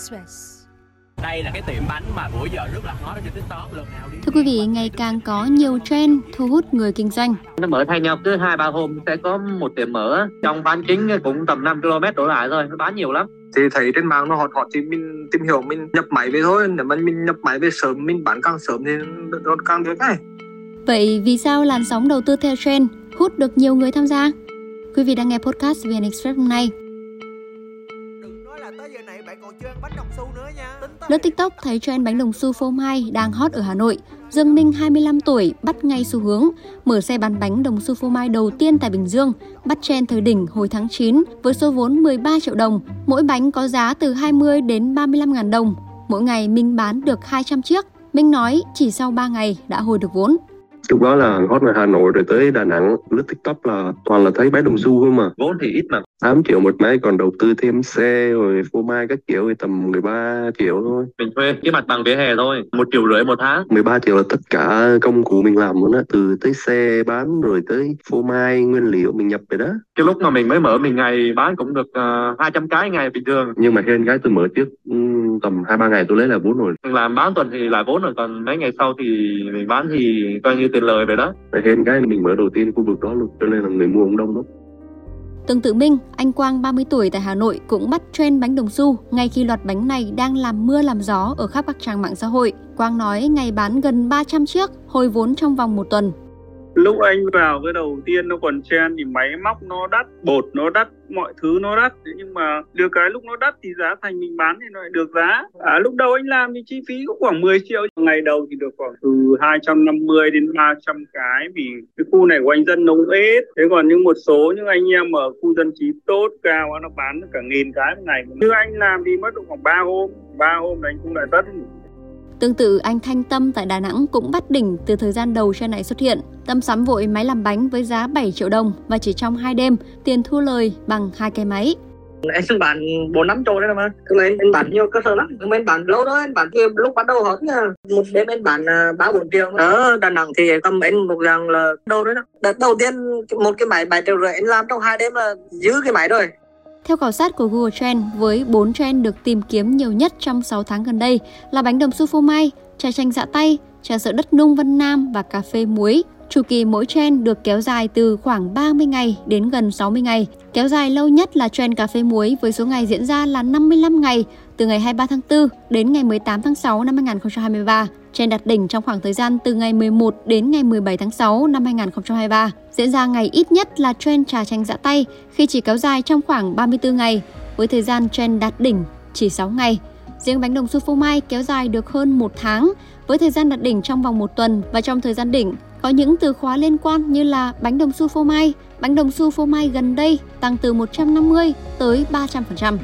Express. Đây là cái tiệm bánh mà bữa giờ rất là hot trên TikTok lần nào đi. Thưa quý vị, ngày càng có nhiều trend thu hút người kinh doanh. nó mở thay nhau cứ hai ba hôm sẽ có một tiệm mở trong bán kính cũng tầm 5 km đổ lại thôi nó bán nhiều lắm thì thấy trên mạng nó hot hot thì mình tìm hiểu mình nhập máy về thôi nếu mà mình nhập máy về sớm mình bán càng sớm thì nó càng được ấy Vậy vì sao làn sóng đầu tư theo trend hút được nhiều người tham gia? Quý vị đang nghe podcast VN Express hôm nay. Lướt TikTok thấy trend bánh đồng xu phô mai đang hot ở Hà Nội. Dương Minh 25 tuổi bắt ngay xu hướng, mở xe bán bánh đồng xu phô mai đầu tiên tại Bình Dương, bắt trend thời đỉnh hồi tháng 9 với số vốn 13 triệu đồng. Mỗi bánh có giá từ 20 đến 35 ngàn đồng. Mỗi ngày Minh bán được 200 chiếc. Minh nói chỉ sau 3 ngày đã hồi được vốn lúc đó là hot ở Hà Nội rồi tới Đà Nẵng. Lướt TikTok là toàn là thấy bánh đồng xu không mà vốn thì ít mà. 8 triệu một máy còn đầu tư thêm xe rồi phô mai các kiểu thì tầm 13 triệu thôi. Mình thuê cái mặt bằng vỉa hè thôi một triệu rưỡi một tháng. 13 triệu là tất cả công cụ mình làm luôn á từ tới xe bán rồi tới phô mai nguyên liệu mình nhập về đó. Cái lúc mà mình mới mở mình ngày bán cũng được uh, 200 cái ngày bình thường. Nhưng mà trên cái tôi mở trước ừm, tầm hai ba ngày tôi lấy là vốn rồi làm bán tuần thì lại vốn rồi còn mấy ngày sau thì mình bán thì coi như tiền lời vậy đó Và trên cái mình mở đầu tiên khu vực đó luôn cho nên là người mua cũng đông lắm Tương tự Minh, anh Quang 30 tuổi tại Hà Nội cũng bắt trend bánh đồng xu ngay khi loạt bánh này đang làm mưa làm gió ở khắp các trang mạng xã hội. Quang nói ngày bán gần 300 chiếc, hồi vốn trong vòng một tuần lúc anh vào cái đầu tiên nó còn chen thì máy móc nó đắt bột nó đắt mọi thứ nó đắt. Thế nhưng mà được cái lúc nó đắt thì giá thành mình bán thì nó lại được giá. À, lúc đầu anh làm thì chi phí cũng khoảng 10 triệu. Ngày đầu thì được khoảng từ 250 đến 300 cái vì cái khu này của anh dân nông ít. Thế còn những một số những anh em ở khu dân trí tốt cao nó bán được cả nghìn cái một ngày. Như anh làm thì mất được khoảng 3 hôm. 3 hôm là anh cũng lại tất Tương tự anh Thanh Tâm tại Đà Nẵng cũng bắt đỉnh từ thời gian đầu xe này xuất hiện. Tâm sắm vội máy làm bánh với giá 7 triệu đồng và chỉ trong 2 đêm, tiền thu lời bằng hai cái máy. Em xin bán bốn năm chỗ đấy mà cái này em bán nhiều cơ sở lắm. Thế mà em bán lâu đó, em bán kia lúc bắt đầu hết nha. Một đêm em bán à, ba bốn triệu. Ở đà nẵng thì tầm em một rằng là đâu đấy đó. Đợt đầu tiên một cái máy bảy triệu rưỡi em làm trong hai đêm là giữ cái máy rồi. Theo khảo sát của Google Trend, với 4 trend được tìm kiếm nhiều nhất trong 6 tháng gần đây là bánh đồng su phô mai, trà chanh dạ tay, trà sữa đất nung Vân Nam và cà phê muối. Chu kỳ mỗi trend được kéo dài từ khoảng 30 ngày đến gần 60 ngày. Kéo dài lâu nhất là trend cà phê muối với số ngày diễn ra là 55 ngày, từ ngày 23 tháng 4 đến ngày 18 tháng 6 năm 2023. Trend đạt đỉnh trong khoảng thời gian từ ngày 11 đến ngày 17 tháng 6 năm 2023. Diễn ra ngày ít nhất là trend trà chanh dã tay khi chỉ kéo dài trong khoảng 34 ngày, với thời gian trend đạt đỉnh chỉ 6 ngày. Riêng bánh đồng xu phô mai kéo dài được hơn một tháng, với thời gian đạt đỉnh trong vòng một tuần và trong thời gian đỉnh có những từ khóa liên quan như là bánh đồng xu phô mai, bánh đồng xu phô mai gần đây tăng từ 150 tới 300%.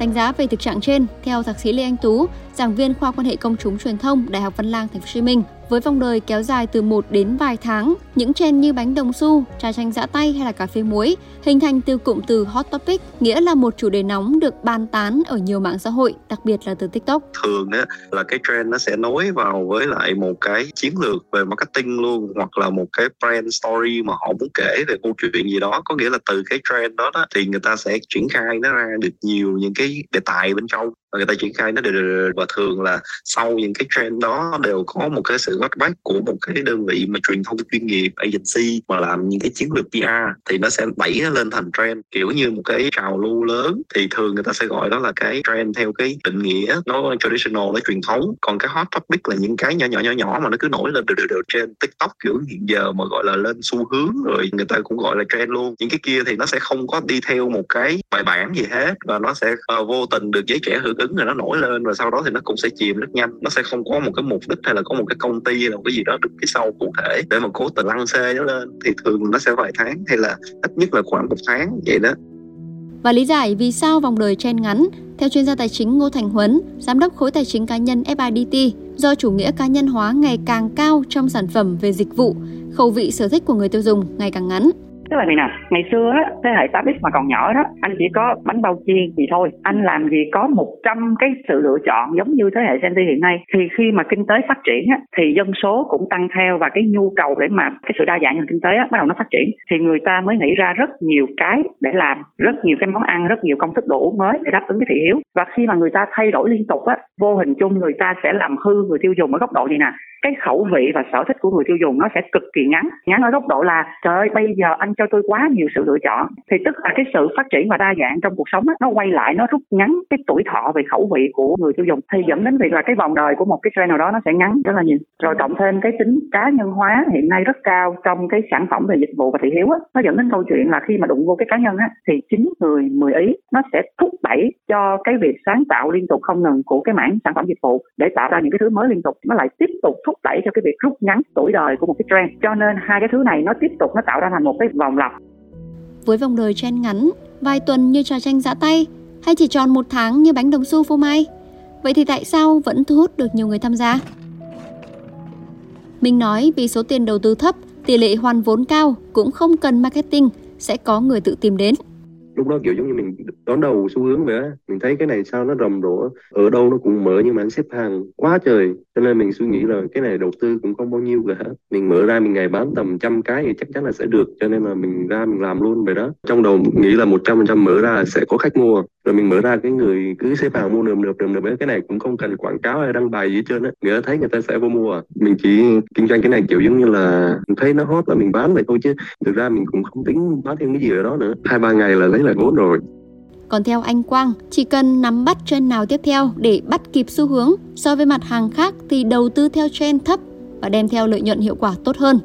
Đánh giá về thực trạng trên, theo thạc sĩ Lê Anh Tú, giảng viên khoa quan hệ công chúng truyền thông Đại học Văn Lang Thành phố Hồ Chí Minh, với vòng đời kéo dài từ 1 đến vài tháng, những trend như bánh đồng xu, trà chanh giã tay hay là cà phê muối hình thành từ cụm từ hot topic, nghĩa là một chủ đề nóng được bàn tán ở nhiều mạng xã hội, đặc biệt là từ TikTok. thường á là cái trend nó sẽ nối vào với lại một cái chiến lược về marketing luôn hoặc là một cái brand story mà họ muốn kể về câu chuyện gì đó có nghĩa là từ cái trend đó, đó thì người ta sẽ triển khai nó ra được nhiều những cái đề tài bên trong người ta triển khai nó đều, đều, đều và thường là sau những cái trend đó đều có một cái sự gót back của một cái đơn vị mà truyền thông chuyên nghiệp agency mà làm những cái chiến lược PR thì nó sẽ đẩy nó lên thành trend. Kiểu như một cái trào lưu lớn thì thường người ta sẽ gọi đó là cái trend theo cái định nghĩa nó traditional nó truyền thống. Còn cái hot topic là những cái nhỏ nhỏ nhỏ nhỏ mà nó cứ nổi lên đều đều, đều trên tiktok kiểu hiện giờ mà gọi là lên xu hướng rồi người ta cũng gọi là trend luôn. Những cái kia thì nó sẽ không có đi theo một cái bài bản gì hết và nó sẽ uh, vô tình được giới trẻ hưởng ứng rồi nó nổi lên và sau đó thì nó cũng sẽ chìm rất nhanh. Nó sẽ không có một cái mục đích hay là có một cái công ty hay là một cái gì đó được phía sau cụ thể để mà cố tình lăn xê nó lên. Thì thường nó sẽ vài tháng hay là ít nhất là khoảng một tháng vậy đó. Và lý giải vì sao vòng đời chen ngắn, theo chuyên gia tài chính Ngô Thành Huấn, giám đốc khối tài chính cá nhân FIDT, do chủ nghĩa cá nhân hóa ngày càng cao trong sản phẩm về dịch vụ, khẩu vị sở thích của người tiêu dùng ngày càng ngắn tức là vì nè ngày xưa á thế hệ 8x mà còn nhỏ đó anh chỉ có bánh bao chiên thì thôi. Anh làm gì có 100 cái sự lựa chọn giống như thế hệ Gen Z hiện nay. Thì khi mà kinh tế phát triển á, thì dân số cũng tăng theo và cái nhu cầu để mà cái sự đa dạng của kinh tế á, bắt đầu nó phát triển. Thì người ta mới nghĩ ra rất nhiều cái để làm rất nhiều cái món ăn rất nhiều công thức đồ uống mới để đáp ứng cái thị hiếu. Và khi mà người ta thay đổi liên tục á vô hình chung người ta sẽ làm hư người tiêu dùng ở góc độ gì nè? Cái khẩu vị và sở thích của người tiêu dùng nó sẽ cực kỳ ngắn. Ngắn ở góc độ là trời ơi bây giờ anh cho tôi quá nhiều sự lựa chọn. Thì tức là cái sự phát triển và đa dạng trong cuộc sống á, nó quay lại nó rút ngắn cái tuổi thọ về khẩu vị của người tiêu dùng. Thì dẫn đến việc là cái vòng đời của một cái trend nào đó nó sẽ ngắn rất là nhiều. Rồi cộng thêm cái tính cá nhân hóa hiện nay rất cao trong cái sản phẩm về dịch vụ và thị hiếu á, nó dẫn đến câu chuyện là khi mà đụng vô cái cá nhân á, thì chính người mười ý nó sẽ thúc đẩy cho cái việc sáng tạo liên tục không ngừng của cái mảng sản phẩm dịch vụ để tạo ra những cái thứ mới liên tục. Nó lại tiếp tục thúc đẩy cho cái việc rút ngắn tuổi đời của một cái trend. Cho nên hai cái thứ này nó tiếp tục nó tạo ra thành một cái vòng lặp Với vòng đời trend ngắn, vài tuần như trò tranh giã tay hay chỉ tròn một tháng như bánh đồng xu phô mai, vậy thì tại sao vẫn thu hút được nhiều người tham gia? Mình nói vì số tiền đầu tư thấp, tỷ lệ hoàn vốn cao cũng không cần marketing, sẽ có người tự tìm đến lúc đó kiểu giống như mình đón đầu xu hướng vậy á. Mình thấy cái này sao nó rầm rộ ở đâu nó cũng mở nhưng mà anh xếp hàng quá trời. Cho nên mình suy nghĩ là cái này đầu tư cũng không bao nhiêu cả. Mình mở ra mình ngày bán tầm trăm cái thì chắc chắn là sẽ được. Cho nên là mình ra mình làm luôn vậy đó. Trong đầu nghĩ là một trăm phần trăm mở ra là sẽ có khách mua rồi mình mở ra cái người cứ xếp hàng mua nườm nượp nườm nượp cái này cũng không cần quảng cáo hay đăng bài gì hết trơn á. Người ta thấy người ta sẽ vô mua à. mình chỉ kinh doanh cái này kiểu giống như là mình thấy nó hot là mình bán vậy thôi chứ. Thực ra mình cũng không tính bán thêm cái gì ở đó nữa. Hai ba ngày là lấy lại vốn rồi. Còn theo anh Quang, chỉ cần nắm bắt trend nào tiếp theo để bắt kịp xu hướng so với mặt hàng khác thì đầu tư theo trend thấp và đem theo lợi nhuận hiệu quả tốt hơn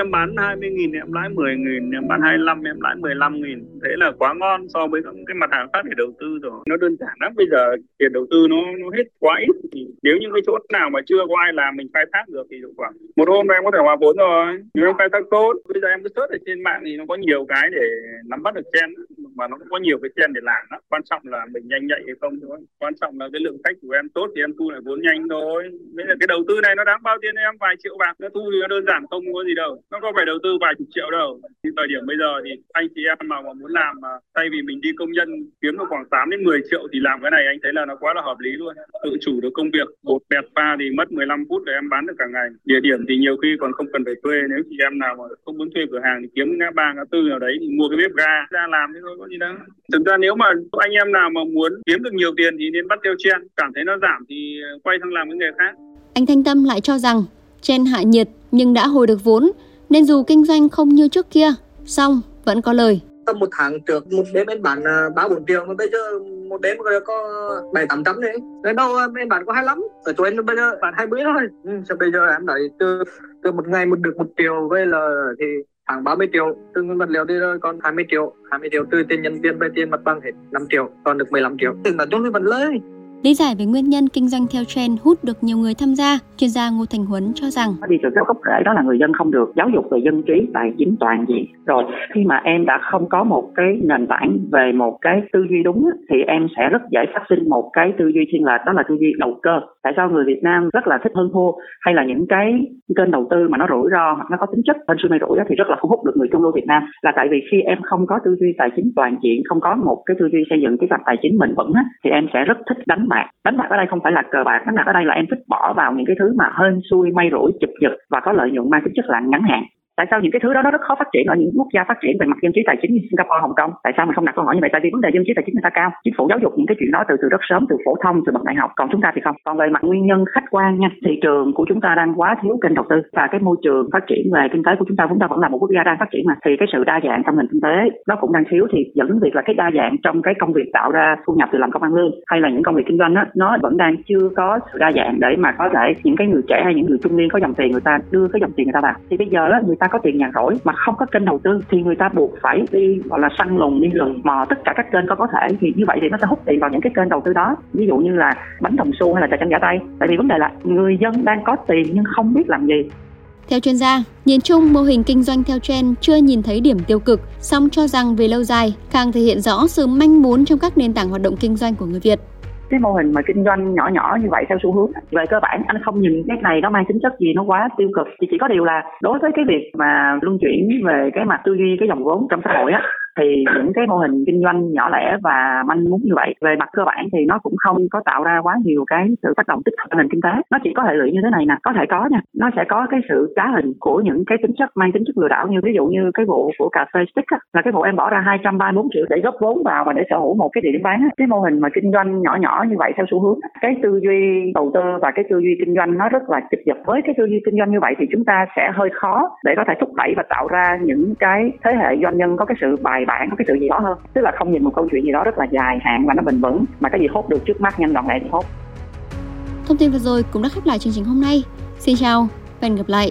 em bán 20 nghìn, em lãi 10 nghìn, em bán 25 em lãi 15 nghìn. Thế là quá ngon so với các cái mặt hàng khác để đầu tư rồi. Nó đơn giản lắm, bây giờ tiền đầu tư nó nó hết quá ít thì nếu như cái chỗ nào mà chưa có ai làm mình khai thác được thì hiệu quả. Một hôm em có thể hòa vốn rồi. Nếu em khai thác tốt, bây giờ em cứ search ở trên mạng thì nó có nhiều cái để nắm bắt được trend mà nó cũng có nhiều cái trend để làm đó quan trọng là mình nhanh nhạy hay không thôi. Quan trọng là cái lượng khách của em tốt thì em thu lại vốn nhanh thôi. Bây giờ cái đầu tư này nó đáng bao tiền em? Vài triệu bạc nó thu thì nó đơn giản không có gì đâu. Nó có phải đầu tư vài chục triệu đâu. Thì thời điểm bây giờ thì anh chị em mà, mà muốn làm mà thay vì mình đi công nhân kiếm được khoảng 8 đến 10 triệu thì làm cái này anh thấy là nó quá là hợp lý luôn. Tự chủ được công việc bột bẹt pha thì mất 15 phút để em bán được cả ngày. Địa điểm thì nhiều khi còn không cần phải thuê. Nếu chị em nào mà không muốn thuê cửa hàng thì kiếm ngã ba ngã tư nào đấy thì mua cái bếp ga ra làm thế thôi có gì đâu thực ra nếu mà anh em nào mà muốn kiếm được nhiều tiền thì nên bắt theo chen cảm thấy nó giảm thì quay sang làm cái nghề khác anh Thanh Tâm lại cho rằng chen hạ nhiệt nhưng đã hồi được vốn nên dù kinh doanh không như trước kia, xong vẫn có lời. Tầm một tháng trước một đêm em bán à, ba bốn triệu mà bây giờ một đêm có bảy tám trăm đấy. Đến đâu em bán có hai lắm. Ở chỗ em bây giờ bán hai bữa thôi. Ừ, bây giờ em đẩy từ từ một ngày một được một triệu với là thì khoảng 30 triệu, từ nguyên vật liệu đi rồi còn 20 triệu. 20 triệu từ tiền nhân viên về tiền mặt bằng hết 5 triệu, còn được 15 triệu. Thì nói chung là vẫn lời. Lý giải về nguyên nhân kinh doanh theo trend hút được nhiều người tham gia, chuyên gia Ngô Thành Huấn cho rằng đi từ cái gốc rễ đó là người dân không được giáo dục về dân trí tài chính toàn diện. Rồi khi mà em đã không có một cái nền tảng về một cái tư duy đúng thì em sẽ rất dễ phát sinh một cái tư duy thiên lệch đó là tư duy đầu cơ. Tại sao người Việt Nam rất là thích hơn thua hay là những cái kênh đầu tư mà nó rủi ro hoặc nó có tính chất bên suy rủi thì rất là thu hút được người trung lưu Việt Nam là tại vì khi em không có tư duy tài chính toàn diện, không có một cái tư duy xây dựng cái mặt tài chính bền vững thì em sẽ rất thích đánh bạc đánh bạc ở đây không phải là cờ bạc, đánh bạc ở đây là em thích bỏ vào những cái thứ mà hên xui, may rủi, chụp giật và có lợi nhuận mang tính chất là ngắn hạn tại sao những cái thứ đó nó rất khó phát triển ở những quốc gia phát triển về mặt dân trí tài chính như Singapore, Hồng Kông? Tại sao mình không đặt câu hỏi như vậy? Tại vì vấn đề dân trí tài chính người ta cao. Chính phủ giáo dục những cái chuyện đó từ từ rất sớm từ phổ thông từ bậc đại học. Còn chúng ta thì không. Còn về mặt nguyên nhân khách quan nha thị trường của chúng ta đang quá thiếu kênh đầu tư. Và cái môi trường phát triển về kinh tế của chúng ta chúng ta vẫn là một quốc gia đang phát triển mà. Thì cái sự đa dạng trong nền kinh tế nó cũng đang thiếu. Thì dẫn đến việc là cái đa dạng trong cái công việc tạo ra thu nhập từ làm công ăn lương hay là những công việc kinh doanh đó, nó vẫn đang chưa có sự đa dạng để mà có thể những cái người trẻ hay những người trung niên có dòng tiền người ta đưa cái dòng tiền người ta vào. Thì bây giờ đó, người ta có tiền nhàn rỗi mà không có kênh đầu tư thì người ta buộc phải đi gọi là săn lùng đi lùng mò tất cả các kênh có có thể. Thì như vậy thì nó sẽ hút tiền vào những cái kênh đầu tư đó. Ví dụ như là bánh đồng xu hay là trà chanh giả tay tại vì vấn đề là người dân đang có tiền nhưng không biết làm gì. Theo chuyên gia, nhìn chung mô hình kinh doanh theo trend chưa nhìn thấy điểm tiêu cực, song cho rằng về lâu dài càng thể hiện rõ sự manh muốn trong các nền tảng hoạt động kinh doanh của người Việt cái mô hình mà kinh doanh nhỏ nhỏ như vậy theo xu hướng. Về cơ bản, anh không nhìn cái này nó mang tính chất gì nó quá tiêu cực. Thì chỉ có điều là đối với cái việc mà luân chuyển về cái mặt tư duy, cái dòng vốn trong xã hội á thì những cái mô hình kinh doanh nhỏ lẻ và manh mún như vậy về mặt cơ bản thì nó cũng không có tạo ra quá nhiều cái sự tác động tích cực nền kinh tế. Nó chỉ có hệ lụy như thế này nè có thể có nha. Nó sẽ có cái sự trá hình của những cái tính chất mang tính chất lừa đảo như ví dụ như cái vụ của cà phê stick á, là cái vụ em bỏ ra 234 triệu để góp vốn vào và để sở hữu một cái địa điểm bán á. cái mô hình mà kinh doanh nhỏ nhỏ như vậy theo xu hướng cái tư duy đầu tư và cái tư duy kinh doanh nó rất là chụp giật với cái tư duy kinh doanh như vậy thì chúng ta sẽ hơi khó để có thể thúc đẩy và tạo ra những cái thế hệ doanh nhân có cái sự bài bản có cái sự gì đó hơn tức là không nhìn một câu chuyện gì đó rất là dài hạn và nó bền vững, mà cái gì hốt được trước mắt nhanh gọn lẹ thì hốt Thông tin vừa rồi cũng đã khép lại chương trình hôm nay. Xin chào và hẹn gặp lại.